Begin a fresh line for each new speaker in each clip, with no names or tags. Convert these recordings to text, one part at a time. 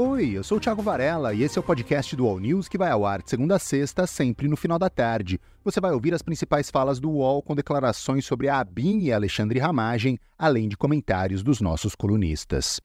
Oi, eu sou o Thiago Varela e esse é o podcast do All News que vai ao ar de segunda a sexta, sempre no final da tarde. Você vai ouvir as principais falas do UOL com declarações sobre a ABIN e Alexandre Ramagem, além de comentários dos nossos colunistas.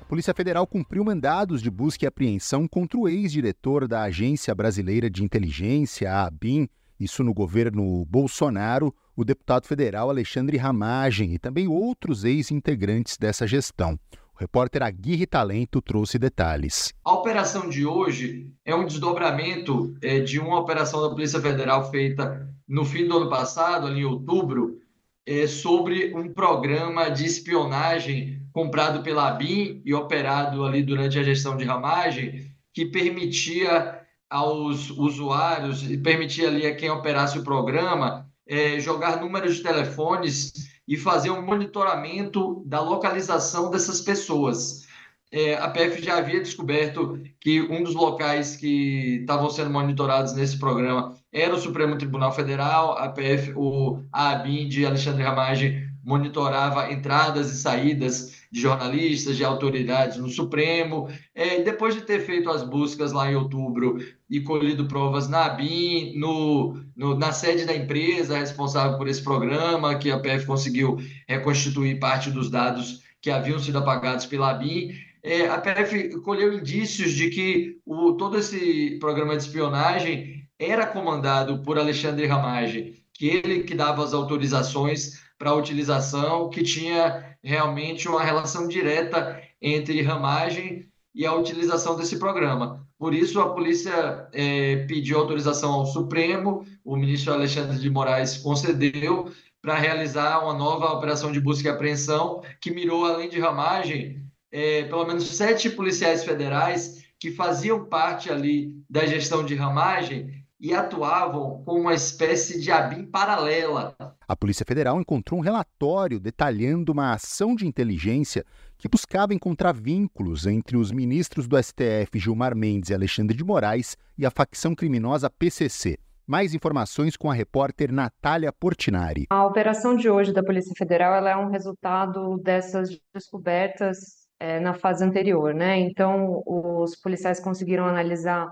A Polícia Federal cumpriu mandados de busca e apreensão contra o ex-diretor da Agência Brasileira de Inteligência, a ABIN, isso no governo Bolsonaro, o deputado federal Alexandre Ramagem e também outros ex-integrantes dessa gestão. O repórter Aguirre Talento trouxe detalhes.
A operação de hoje é um desdobramento é, de uma operação da Polícia Federal feita no fim do ano passado, ali em outubro, é, sobre um programa de espionagem comprado pela ABIN e operado ali durante a gestão de Ramagem, que permitia aos usuários e permitia ali a quem operasse o programa é, jogar números de telefones e fazer um monitoramento da localização dessas pessoas. É, a PF já havia descoberto que um dos locais que estavam sendo monitorados nesse programa era o Supremo Tribunal Federal, a PF, o, a ABIN de Alexandre Ramagem monitorava entradas e saídas de jornalistas, de autoridades no Supremo. É, depois de ter feito as buscas lá em outubro e colhido provas na ABIN, no, no, na sede da empresa responsável por esse programa, que a PF conseguiu reconstituir parte dos dados que haviam sido apagados pela ABIN, é, a PF colheu indícios de que o, todo esse programa de espionagem era comandado por Alexandre Ramage, que ele que dava as autorizações para a utilização, que tinha realmente uma relação direta entre ramagem e a utilização desse programa. Por isso, a polícia é, pediu autorização ao Supremo, o ministro Alexandre de Moraes concedeu para realizar uma nova operação de busca e apreensão que mirou, além de ramagem, é, pelo menos sete policiais federais que faziam parte ali da gestão de ramagem e atuavam como uma espécie de ABIN paralela.
A Polícia Federal encontrou um relatório detalhando uma ação de inteligência que buscava encontrar vínculos entre os ministros do STF Gilmar Mendes e Alexandre de Moraes e a facção criminosa PCC. Mais informações com a repórter Natália Portinari.
A operação de hoje da Polícia Federal é um resultado dessas descobertas é, na fase anterior, né? Então, os policiais conseguiram analisar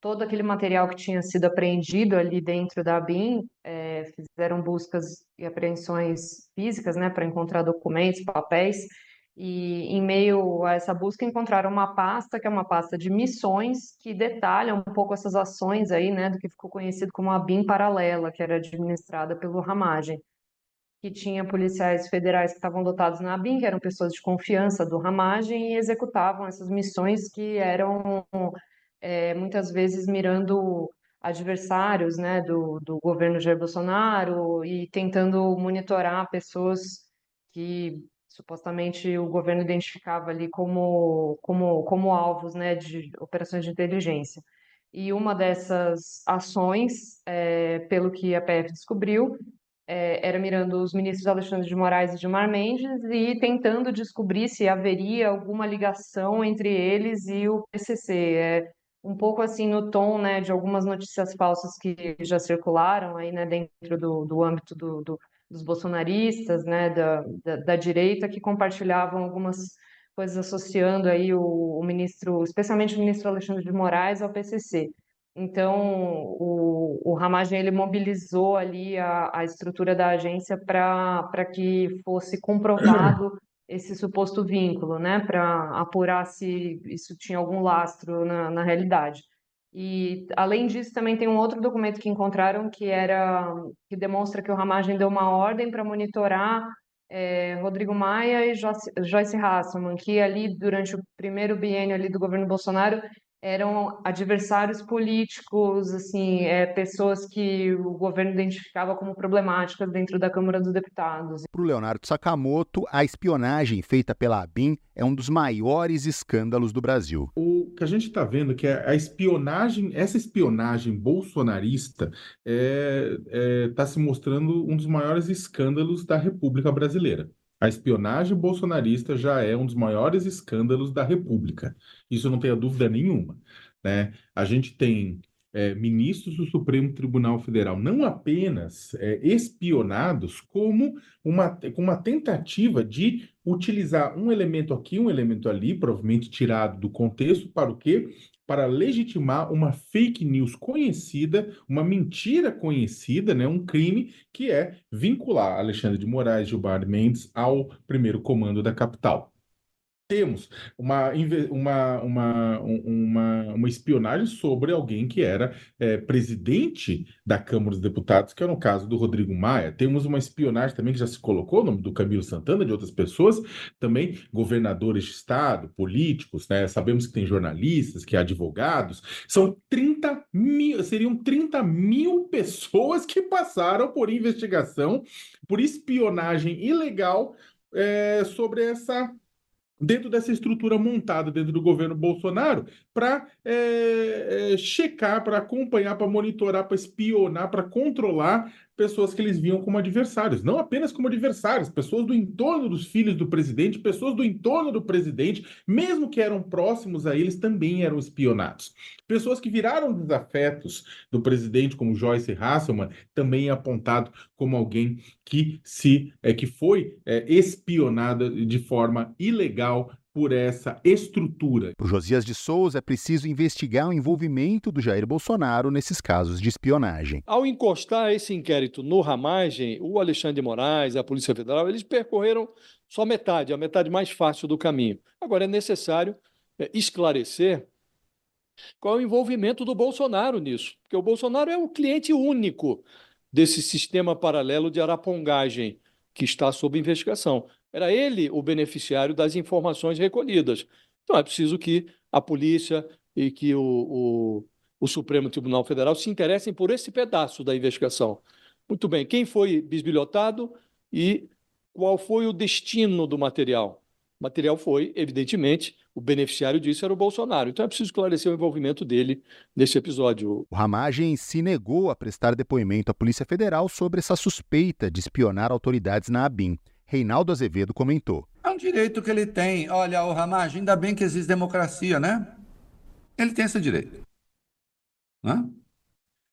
todo aquele material que tinha sido apreendido ali dentro da ABIN, é, fizeram buscas e apreensões físicas, né, para encontrar documentos, papéis, e em meio a essa busca encontraram uma pasta, que é uma pasta de missões, que detalha um pouco essas ações aí, né, do que ficou conhecido como a BIM paralela, que era administrada pelo Ramagem, que tinha policiais federais que estavam dotados na BIM, que eram pessoas de confiança do Ramagem, e executavam essas missões que eram é, muitas vezes mirando adversários né, do, do governo Jair Bolsonaro e tentando monitorar pessoas que supostamente o governo identificava ali como, como, como alvos né, de operações de inteligência. E uma dessas ações, é, pelo que a PF descobriu, é, era mirando os ministros Alexandre de Moraes e Gilmar Mendes e tentando descobrir se haveria alguma ligação entre eles e o PCC. É, um pouco assim no tom né, de algumas notícias falsas que já circularam aí, né, dentro do, do âmbito do, do, dos bolsonaristas, né, da, da, da, direita, que compartilhavam algumas coisas associando aí o, o, ministro, especialmente o ministro Alexandre de Moraes ao PCC. Então, o, o Ramagem, ele mobilizou ali a, a estrutura da agência para que fosse comprovado esse suposto vínculo, né, para apurar se isso tinha algum lastro na, na realidade. E além disso, também tem um outro documento que encontraram que era que demonstra que o Ramagem deu uma ordem para monitorar é, Rodrigo Maia e Joyce, Hasselman, que ali durante o primeiro biênio ali do governo Bolsonaro eram adversários políticos, assim, é, pessoas que o governo identificava como problemáticas dentro da Câmara dos Deputados.
Para o Leonardo Sakamoto, a espionagem feita pela ABIN é um dos maiores escândalos do Brasil.
O que a gente está vendo é que a espionagem, essa espionagem bolsonarista está é, é, tá se mostrando um dos maiores escândalos da República Brasileira. A espionagem bolsonarista já é um dos maiores escândalos da República. Isso não tenha dúvida nenhuma. Né? A gente tem é, ministros do Supremo Tribunal Federal, não apenas é, espionados, como uma, uma tentativa de utilizar um elemento aqui, um elemento ali, provavelmente tirado do contexto, para o quê? Para legitimar uma fake news conhecida, uma mentira conhecida, né, um crime que é vincular Alexandre de Moraes e Gilmar Mendes ao primeiro comando da capital temos uma, uma, uma, uma, uma espionagem sobre alguém que era é, presidente da Câmara dos Deputados, que é no caso do Rodrigo Maia. Temos uma espionagem também que já se colocou, o nome do Camilo Santana, de outras pessoas, também governadores de Estado, políticos, né? Sabemos que tem jornalistas, que advogados. São 30 mil, seriam 30 mil pessoas que passaram por investigação, por espionagem ilegal é, sobre essa dentro dessa estrutura montada dentro do governo Bolsonaro para é, é, checar, para acompanhar, para monitorar, para espionar, para controlar pessoas que eles viam como adversários, não apenas como adversários, pessoas do entorno dos filhos do presidente, pessoas do entorno do presidente, mesmo que eram próximos a eles, também eram espionados. Pessoas que viraram desafetos do presidente, como Joyce Hasselman, também é apontado como alguém que se é, que foi é, espionada de forma ilegal por essa estrutura.
Para Josias de Souza, é preciso investigar o envolvimento do Jair Bolsonaro nesses casos de espionagem.
Ao encostar esse inquérito no Ramagem, o Alexandre de Moraes, a Polícia Federal, eles percorreram só metade, a metade mais fácil do caminho. Agora é necessário é, esclarecer qual é o envolvimento do Bolsonaro nisso, porque o Bolsonaro é o cliente único desse sistema paralelo de arapongagem que está sob investigação. Era ele o beneficiário das informações recolhidas. Então é preciso que a polícia e que o, o, o Supremo Tribunal Federal se interessem por esse pedaço da investigação. Muito bem, quem foi bisbilhotado e qual foi o destino do material? O material foi, evidentemente, o beneficiário disso era o Bolsonaro. Então é preciso esclarecer o envolvimento dele nesse episódio.
O Ramagem se negou a prestar depoimento à Polícia Federal sobre essa suspeita de espionar autoridades na ABIN. Reinaldo Azevedo comentou.
É um direito que ele tem. Olha, o Ramagem, ainda bem que existe democracia, né? Ele tem esse direito. Né?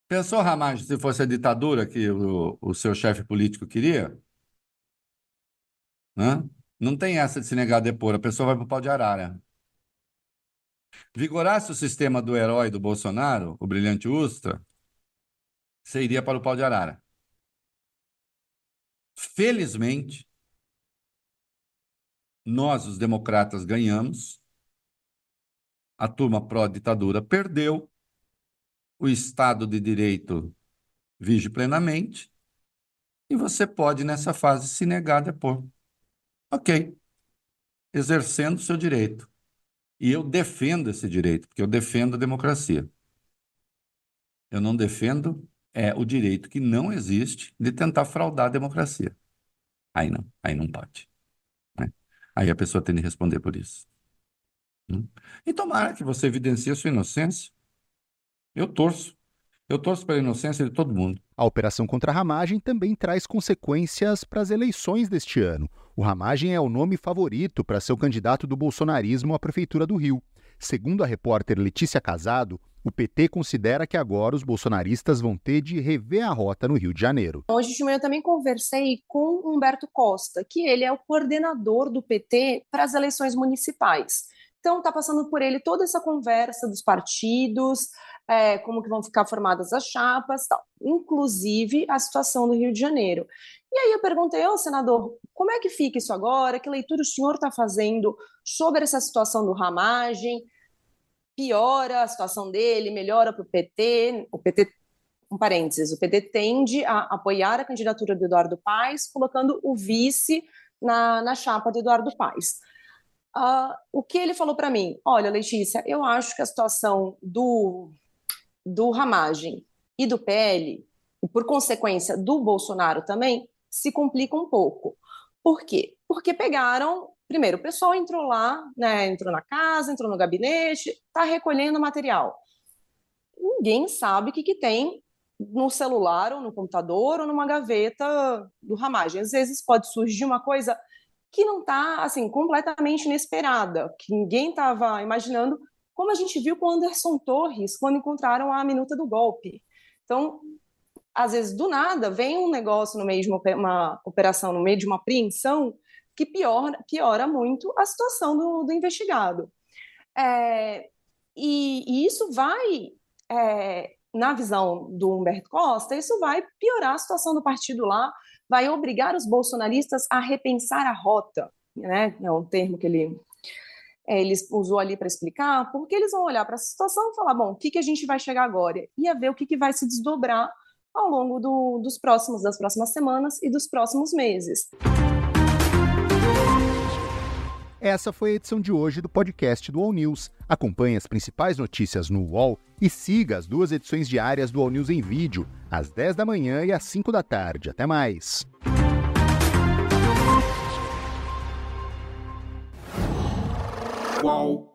Pensou, Ramagem, se fosse a ditadura que o, o seu chefe político queria? Né? Não tem essa de se negar a depor, a pessoa vai para o pau de arara. Vigorasse o sistema do herói do Bolsonaro, o brilhante Ustra, você iria para o pau de arara. Felizmente, nós, os democratas, ganhamos, a turma pró-ditadura perdeu, o Estado de Direito vige plenamente, e você pode, nessa fase, se negar a depor. Ok. Exercendo seu direito. E eu defendo esse direito, porque eu defendo a democracia. Eu não defendo é o direito que não existe de tentar fraudar a democracia. Aí não, aí não pode. Aí a pessoa tem de responder por isso. Hum? E tomara que você evidencie a sua inocência. Eu torço. Eu torço pela inocência de todo mundo.
A operação contra a ramagem também traz consequências para as eleições deste ano. O Ramagem é o nome favorito para ser o candidato do bolsonarismo à Prefeitura do Rio. Segundo a repórter Letícia Casado, o PT considera que agora os bolsonaristas vão ter de rever a rota no Rio de Janeiro.
Hoje de manhã eu também conversei com Humberto Costa, que ele é o coordenador do PT para as eleições municipais. Então está passando por ele toda essa conversa dos partidos, é, como que vão ficar formadas as chapas, tal. inclusive a situação do Rio de Janeiro. E aí eu perguntei ao senador, como é que fica isso agora? Que leitura o senhor está fazendo sobre essa situação do ramagem? Piora a situação dele, melhora para o PT. O PT, um parênteses, o PT tende a apoiar a candidatura do Eduardo Paes, colocando o vice na, na chapa do Eduardo Paes. Uh, o que ele falou para mim? Olha, Letícia, eu acho que a situação do, do Ramagem e do PL, e por consequência do Bolsonaro também, se complica um pouco. Por quê? Porque pegaram Primeiro, o pessoal entrou lá, né, entrou na casa, entrou no gabinete, está recolhendo material. Ninguém sabe o que, que tem no celular, ou no computador, ou numa gaveta do ramagem. Às vezes pode surgir uma coisa que não está assim completamente inesperada, que ninguém estava imaginando, como a gente viu com Anderson Torres quando encontraram a minuta do golpe. Então, às vezes, do nada, vem um negócio no meio de uma, uma operação, no meio de uma apreensão, que piora, piora muito a situação do, do investigado. É, e, e, isso vai, é, na visão do Humberto Costa, isso vai piorar a situação do partido lá, vai obrigar os bolsonaristas a repensar a rota, né? É um termo que ele é, ele usou ali para explicar, porque eles vão olhar para a situação e falar, bom, o que, que a gente vai chegar agora? E a ver o que, que vai se desdobrar ao longo do, dos próximos, das próximas semanas e dos próximos meses.
Essa foi a edição de hoje do podcast do All News. Acompanhe as principais notícias no UOL e siga as duas edições diárias do All News em vídeo, às 10 da manhã e às 5 da tarde. Até mais!
Qual?